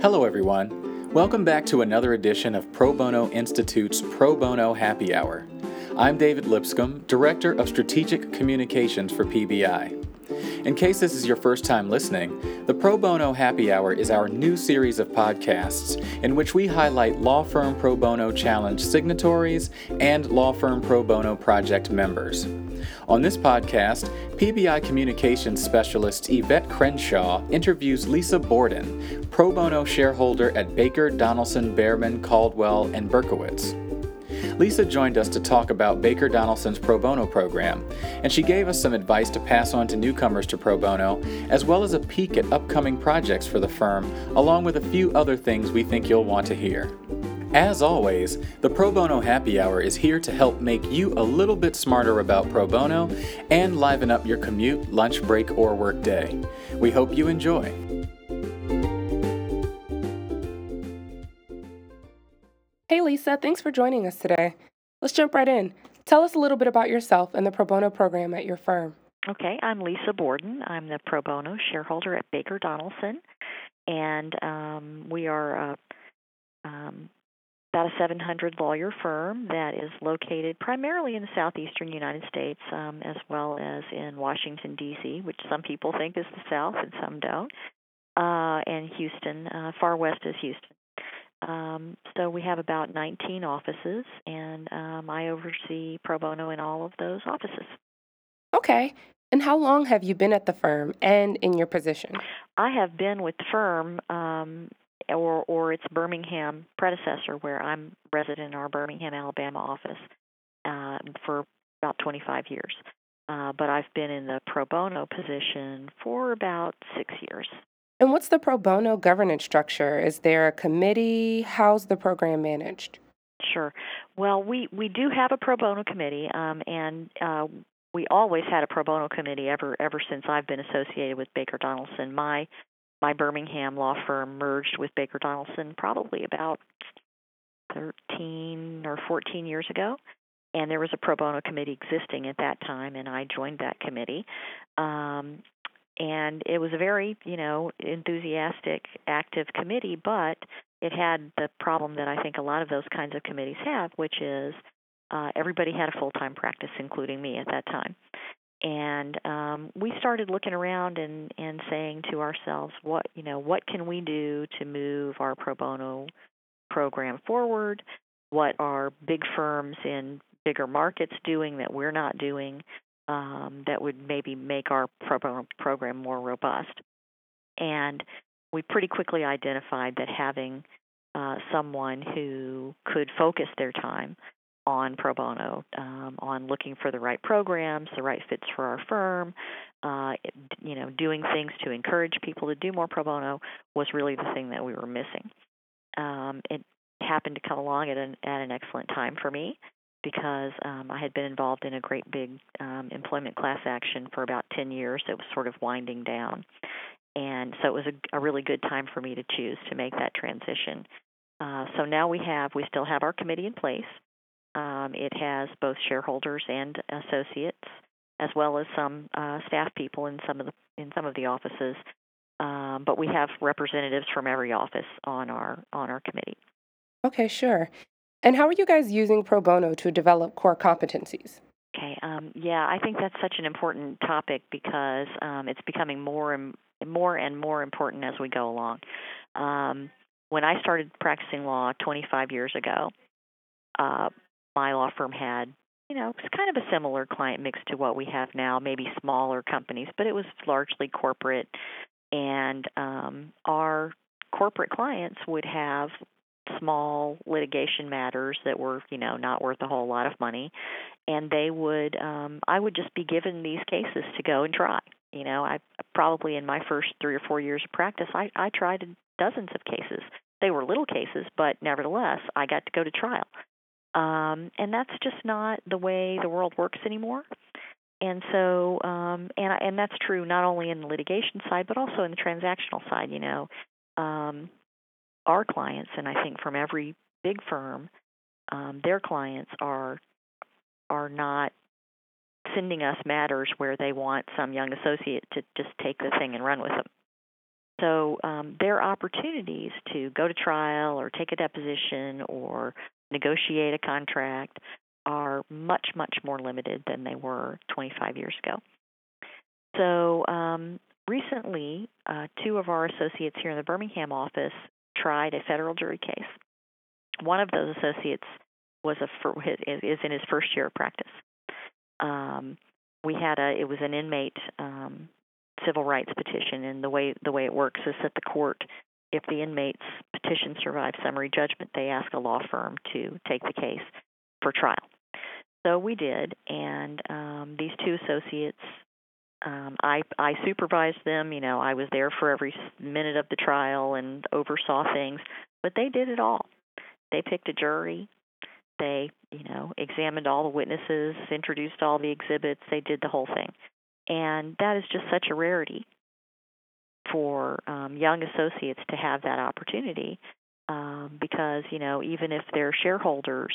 Hello, everyone. Welcome back to another edition of Pro Bono Institute's Pro Bono Happy Hour. I'm David Lipscomb, Director of Strategic Communications for PBI. In case this is your first time listening, the Pro Bono Happy Hour is our new series of podcasts in which we highlight Law Firm Pro Bono Challenge signatories and Law Firm Pro Bono project members. On this podcast, PBI Communications Specialist Yvette Crenshaw interviews Lisa Borden, pro bono shareholder at Baker, Donelson, Bearman, Caldwell, and Berkowitz. Lisa joined us to talk about Baker Donelson's pro bono program, and she gave us some advice to pass on to newcomers to pro bono, as well as a peek at upcoming projects for the firm, along with a few other things we think you'll want to hear. As always, the Pro Bono Happy Hour is here to help make you a little bit smarter about pro bono and liven up your commute, lunch break, or work day. We hope you enjoy. Hey Lisa, thanks for joining us today. Let's jump right in. Tell us a little bit about yourself and the pro bono program at your firm. Okay, I'm Lisa Borden. I'm the pro bono shareholder at Baker Donelson, and um, we are uh, um, about a 700 lawyer firm that is located primarily in the southeastern United States, um, as well as in Washington, D.C., which some people think is the South and some don't, uh, and Houston. Uh, far west is Houston. Um, so we have about 19 offices, and um, I oversee pro bono in all of those offices. Okay. And how long have you been at the firm and in your position? I have been with the firm um, or or its Birmingham predecessor, where I'm resident in our Birmingham, Alabama office uh, for about 25 years. Uh, but I've been in the pro bono position for about six years. And what's the pro bono governance structure? Is there a committee? How's the program managed? Sure. Well, we, we do have a pro bono committee, um, and uh, we always had a pro bono committee ever ever since I've been associated with Baker Donelson. My my Birmingham law firm merged with Baker Donelson probably about 13 or 14 years ago. And there was a pro bono committee existing at that time, and I joined that committee. Um, and it was a very, you know, enthusiastic, active committee, but it had the problem that I think a lot of those kinds of committees have, which is uh, everybody had a full time practice, including me at that time and um, we started looking around and, and saying to ourselves, what you know, what can we do to move our pro bono program forward? What are big firms in bigger markets doing that we're not doing um, that would maybe make our pro bono program more robust? And we pretty quickly identified that having uh, someone who could focus their time on pro bono, um, on looking for the right programs, the right fits for our firm, uh, you know, doing things to encourage people to do more pro bono was really the thing that we were missing. Um, it happened to come along at an at an excellent time for me because um, I had been involved in a great big um, employment class action for about 10 years. It was sort of winding down. And so it was a, a really good time for me to choose to make that transition. Uh, so now we have, we still have our committee in place. Um, it has both shareholders and associates, as well as some uh, staff people in some of the in some of the offices. Um, but we have representatives from every office on our on our committee. Okay, sure. And how are you guys using pro bono to develop core competencies? Okay, um, yeah, I think that's such an important topic because um, it's becoming more and more and more important as we go along. Um, when I started practicing law 25 years ago, uh, my law firm had, you know, it's kind of a similar client mix to what we have now, maybe smaller companies, but it was largely corporate. And um, our corporate clients would have small litigation matters that were, you know, not worth a whole lot of money, and they would, um, I would just be given these cases to go and try. You know, I probably in my first three or four years of practice, I, I tried dozens of cases. They were little cases, but nevertheless, I got to go to trial. Um, and that's just not the way the world works anymore. And so, um, and and that's true not only in the litigation side, but also in the transactional side. You know, um, our clients, and I think from every big firm, um, their clients are are not sending us matters where they want some young associate to just take the thing and run with them. So um, their opportunities to go to trial or take a deposition or negotiate a contract are much, much more limited than they were 25 years ago. So um, recently, uh, two of our associates here in the Birmingham office tried a federal jury case. One of those associates was a is in his first year of practice. Um, we had a it was an inmate um, civil rights petition, and the way the way it works is that the court, if the inmate's petition survives summary judgment, they ask a law firm to take the case for trial. So we did, and um, these two associates, um, I I supervised them. You know, I was there for every minute of the trial and oversaw things, but they did it all. They picked a jury. They, you know, examined all the witnesses, introduced all the exhibits. They did the whole thing. And that is just such a rarity for um, young associates to have that opportunity um, because, you know, even if their shareholders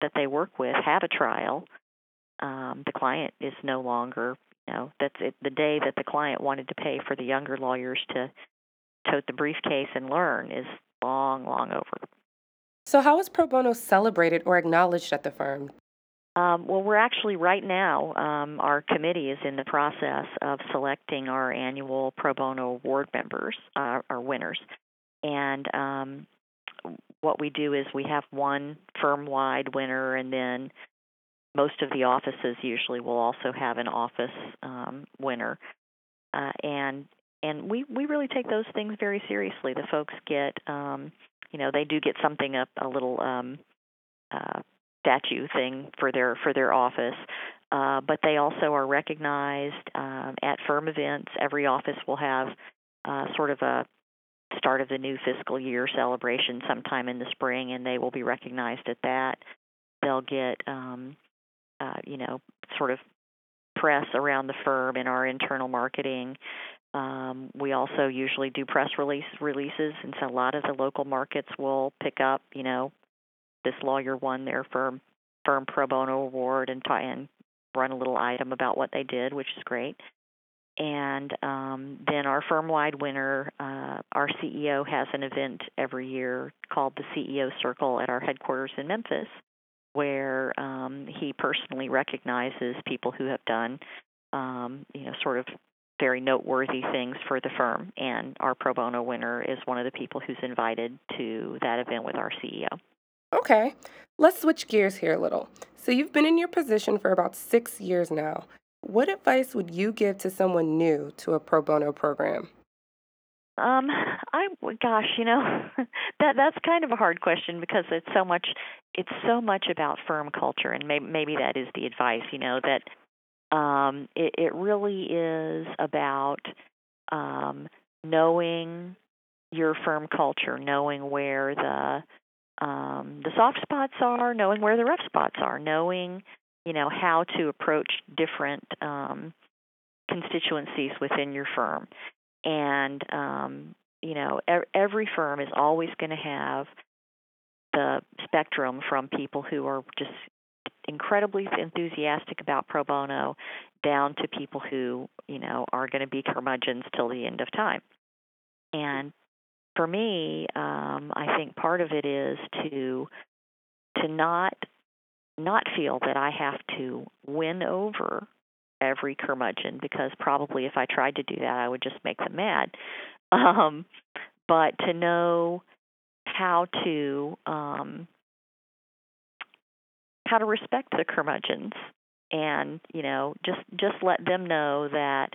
that they work with have a trial, um, the client is no longer, you know, that's it, the day that the client wanted to pay for the younger lawyers to tote the briefcase and learn is long, long over. So, how is pro bono celebrated or acknowledged at the firm? Um, well, we're actually right now, um, our committee is in the process of selecting our annual pro bono award members, uh, our winners. And um, what we do is we have one firm wide winner, and then most of the offices usually will also have an office um, winner. Uh, and and we, we really take those things very seriously. The folks get, um, you know, they do get something, up a little um, uh, statue thing for their for their office. Uh, but they also are recognized um, at firm events. Every office will have uh, sort of a start of the new fiscal year celebration sometime in the spring, and they will be recognized at that. They'll get, um, uh, you know, sort of press around the firm in our internal marketing. Um, we also usually do press release releases, and so a lot of the local markets will pick up, you know, this lawyer won their firm firm pro bono award and try and run a little item about what they did, which is great. And um, then our firm wide winner, uh, our CEO has an event every year called the CEO Circle at our headquarters in Memphis, where um, he personally recognizes people who have done, um, you know, sort of very noteworthy things for the firm. And our pro bono winner is one of the people who's invited to that event with our CEO. Okay, let's switch gears here a little. So, you've been in your position for about six years now. What advice would you give to someone new to a pro bono program? Um, I gosh, you know, that that's kind of a hard question because it's so much it's so much about firm culture and maybe maybe that is the advice, you know, that um it it really is about um knowing your firm culture, knowing where the um, the soft spots are, knowing where the rough spots are, knowing you know how to approach different um, constituencies within your firm, and um, you know er- every firm is always going to have the spectrum from people who are just incredibly enthusiastic about pro bono down to people who you know are going to be curmudgeons till the end of time. And for me, um, I think part of it is to to not not feel that I have to win over every curmudgeon because probably if I tried to do that, I would just make them mad. Um, but to know how to um, how to respect the curmudgeons and you know just just let them know that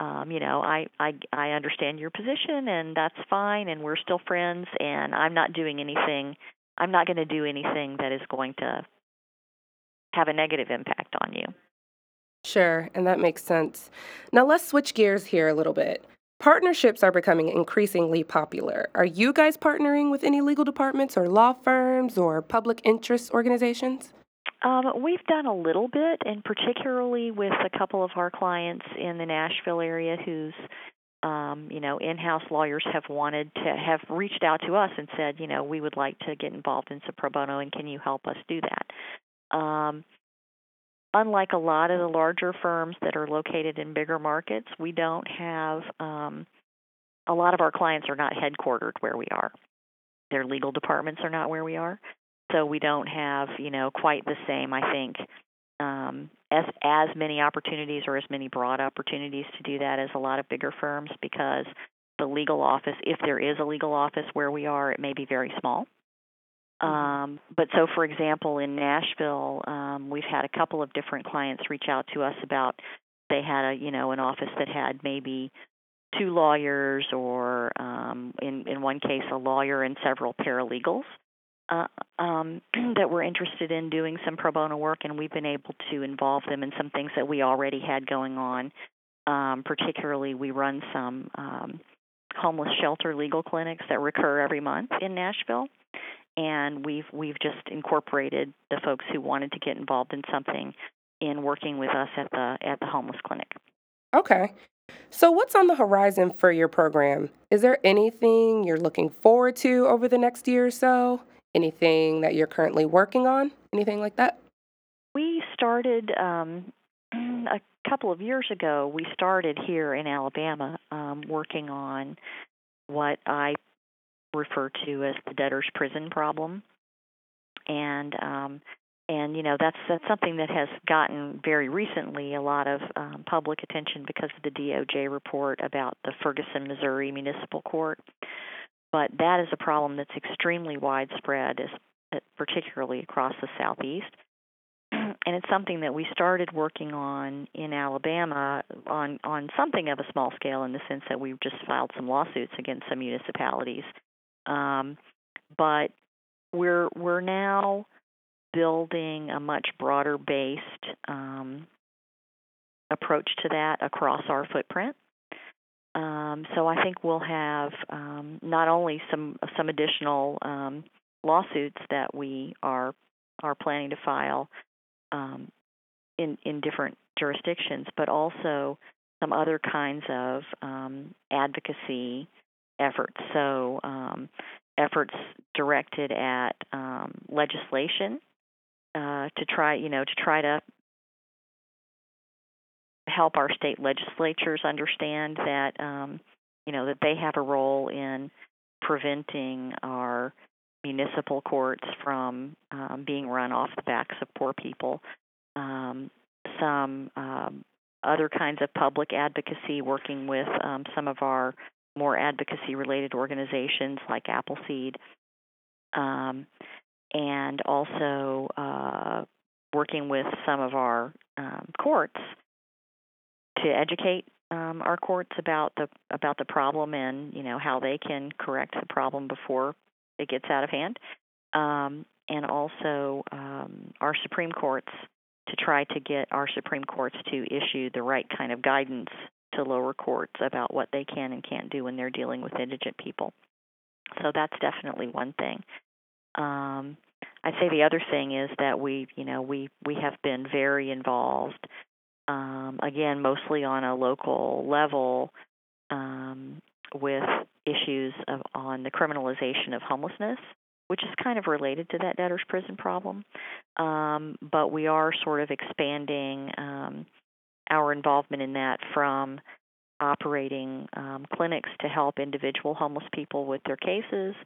um, you know, I, I I understand your position and that's fine and we're still friends and I'm not doing anything I'm not going to do anything that is going to have a negative impact on you. Sure, and that makes sense. Now let's switch gears here a little bit. Partnerships are becoming increasingly popular. Are you guys partnering with any legal departments or law firms or public interest organizations? Um, we've done a little bit, and particularly with a couple of our clients in the Nashville area whose um, you know, in-house lawyers have wanted to have reached out to us and said, you know, we would like to get involved in some pro bono, and can you help us do that? Um, unlike a lot of the larger firms that are located in bigger markets, we don't have um, a lot of our clients are not headquartered where we are. Their legal departments are not where we are, so we don't have you know quite the same. I think um, as as many opportunities or as many broad opportunities to do that as a lot of bigger firms because the legal office, if there is a legal office where we are, it may be very small. Mm-hmm. Um, but so, for example, in Nashville, um, we've had a couple of different clients reach out to us about they had a you know an office that had maybe two lawyers or um, in in one case a lawyer and several paralegals uh, um, that were interested in doing some pro bono work, and we've been able to involve them in some things that we already had going on. Um, particularly, we run some um, homeless shelter legal clinics that recur every month in Nashville, and we've we've just incorporated the folks who wanted to get involved in something in working with us at the at the homeless clinic. Okay. So, what's on the horizon for your program? Is there anything you're looking forward to over the next year or so? Anything that you're currently working on? Anything like that? We started um, a couple of years ago. We started here in Alabama um, working on what I refer to as the debtor's prison problem, and um, and you know that's that's something that has gotten very recently a lot of um, public attention because of the DOJ report about the Ferguson, Missouri Municipal Court. But that is a problem that's extremely widespread, particularly across the southeast. and it's something that we started working on in Alabama on on something of a small scale in the sense that we've just filed some lawsuits against some municipalities. Um, but we're we're now building a much broader based um, approach to that across our footprint. Um, so I think we'll have um, not only some some additional um, lawsuits that we are are planning to file um, in in different jurisdictions, but also some other kinds of um, advocacy efforts. So efforts directed at legislation uh, to try, you know, to try to help our state legislatures understand that, um, you know, that they have a role in preventing our municipal courts from um, being run off the backs of poor people. Um, some um, other kinds of public advocacy, working with um, some of our more advocacy related organizations like Appleseed. Um, and also uh, working with some of our um, courts to educate um, our courts about the about the problem and you know how they can correct the problem before it gets out of hand, um, and also um, our Supreme Courts to try to get our Supreme Courts to issue the right kind of guidance to lower courts about what they can and can't do when they're dealing with indigent people. So that's definitely one thing. Um, I'd say the other thing is that we, you know, we we have been very involved. Um, again, mostly on a local level, um, with issues of on the criminalization of homelessness, which is kind of related to that debtor's prison problem. Um, but we are sort of expanding um, our involvement in that from operating um, clinics to help individual homeless people with their cases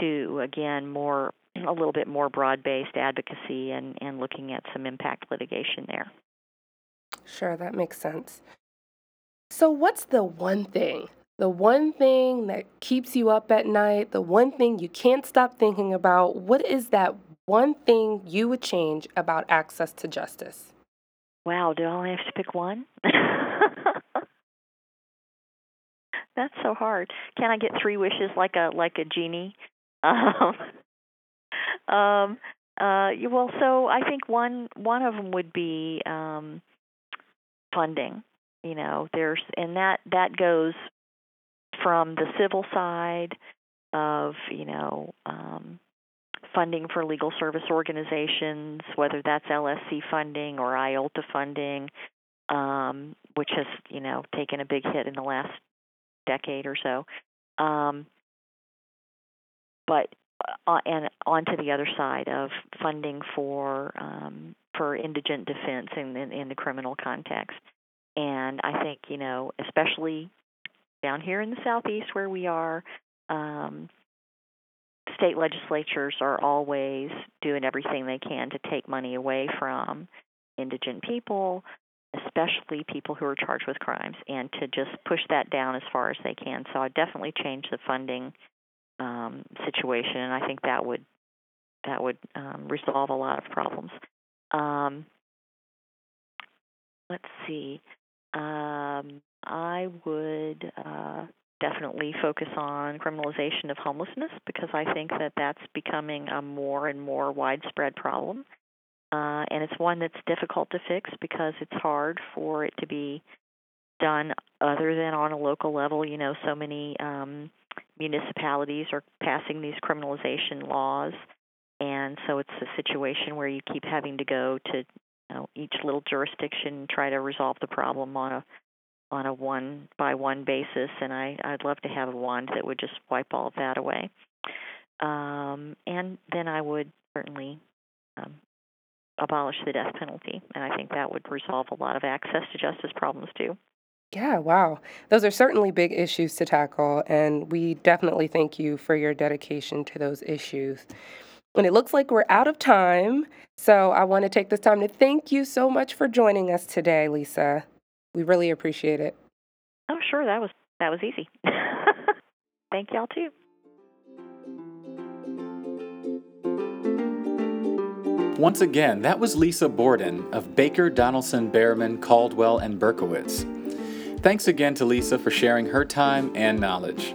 to again more a little bit more broad-based advocacy and, and looking at some impact litigation there. Sure, that makes sense. So, what's the one thing, the one thing that keeps you up at night, the one thing you can't stop thinking about? What is that one thing you would change about access to justice? Wow, do I only have to pick one? That's so hard. Can I get three wishes like a like a genie? Um, um, uh, well, so I think one one of them would be um, funding. You know, there's and that that goes from the civil side of you know um, funding for legal service organizations, whether that's LSC funding or IOLTA funding, um, which has you know taken a big hit in the last decade or so. Um, but uh, and onto the other side of funding for um, for indigent defense in, in, in the criminal context. And I think you know, especially down here in the southeast where we are, um, state legislatures are always doing everything they can to take money away from indigent people, especially people who are charged with crimes, and to just push that down as far as they can. So I definitely change the funding um, situation, and I think that would that would um, resolve a lot of problems. Um, let's see. Um, I would uh, definitely focus on criminalization of homelessness because I think that that's becoming a more and more widespread problem. Uh, and it's one that's difficult to fix because it's hard for it to be done other than on a local level. You know, so many um, municipalities are passing these criminalization laws, and so it's a situation where you keep having to go to you know, each little jurisdiction try to resolve the problem on a on a one by one basis, and I, I'd love to have a wand that would just wipe all of that away. Um, and then I would certainly um, abolish the death penalty, and I think that would resolve a lot of access to justice problems too. Yeah, wow. Those are certainly big issues to tackle, and we definitely thank you for your dedication to those issues. And it looks like we're out of time, so I want to take this time to thank you so much for joining us today, Lisa. We really appreciate it. Oh, sure. That was that was easy. Thank y'all too. Once again, that was Lisa Borden of Baker, Donelson, Bearman, Caldwell, and Berkowitz. Thanks again to Lisa for sharing her time and knowledge.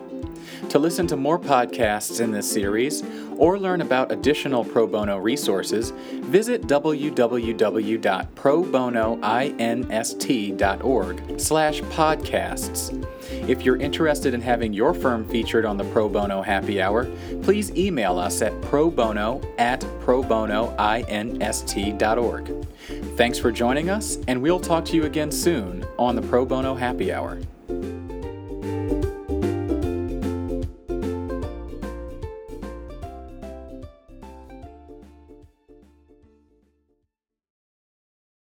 To listen to more podcasts in this series or learn about additional pro bono resources, visit www.probonoinst.org slash podcasts. If you're interested in having your firm featured on the Pro Bono Happy Hour, please email us at probono at probonoinst.org. Thanks for joining us, and we'll talk to you again soon on the Pro Bono Happy Hour.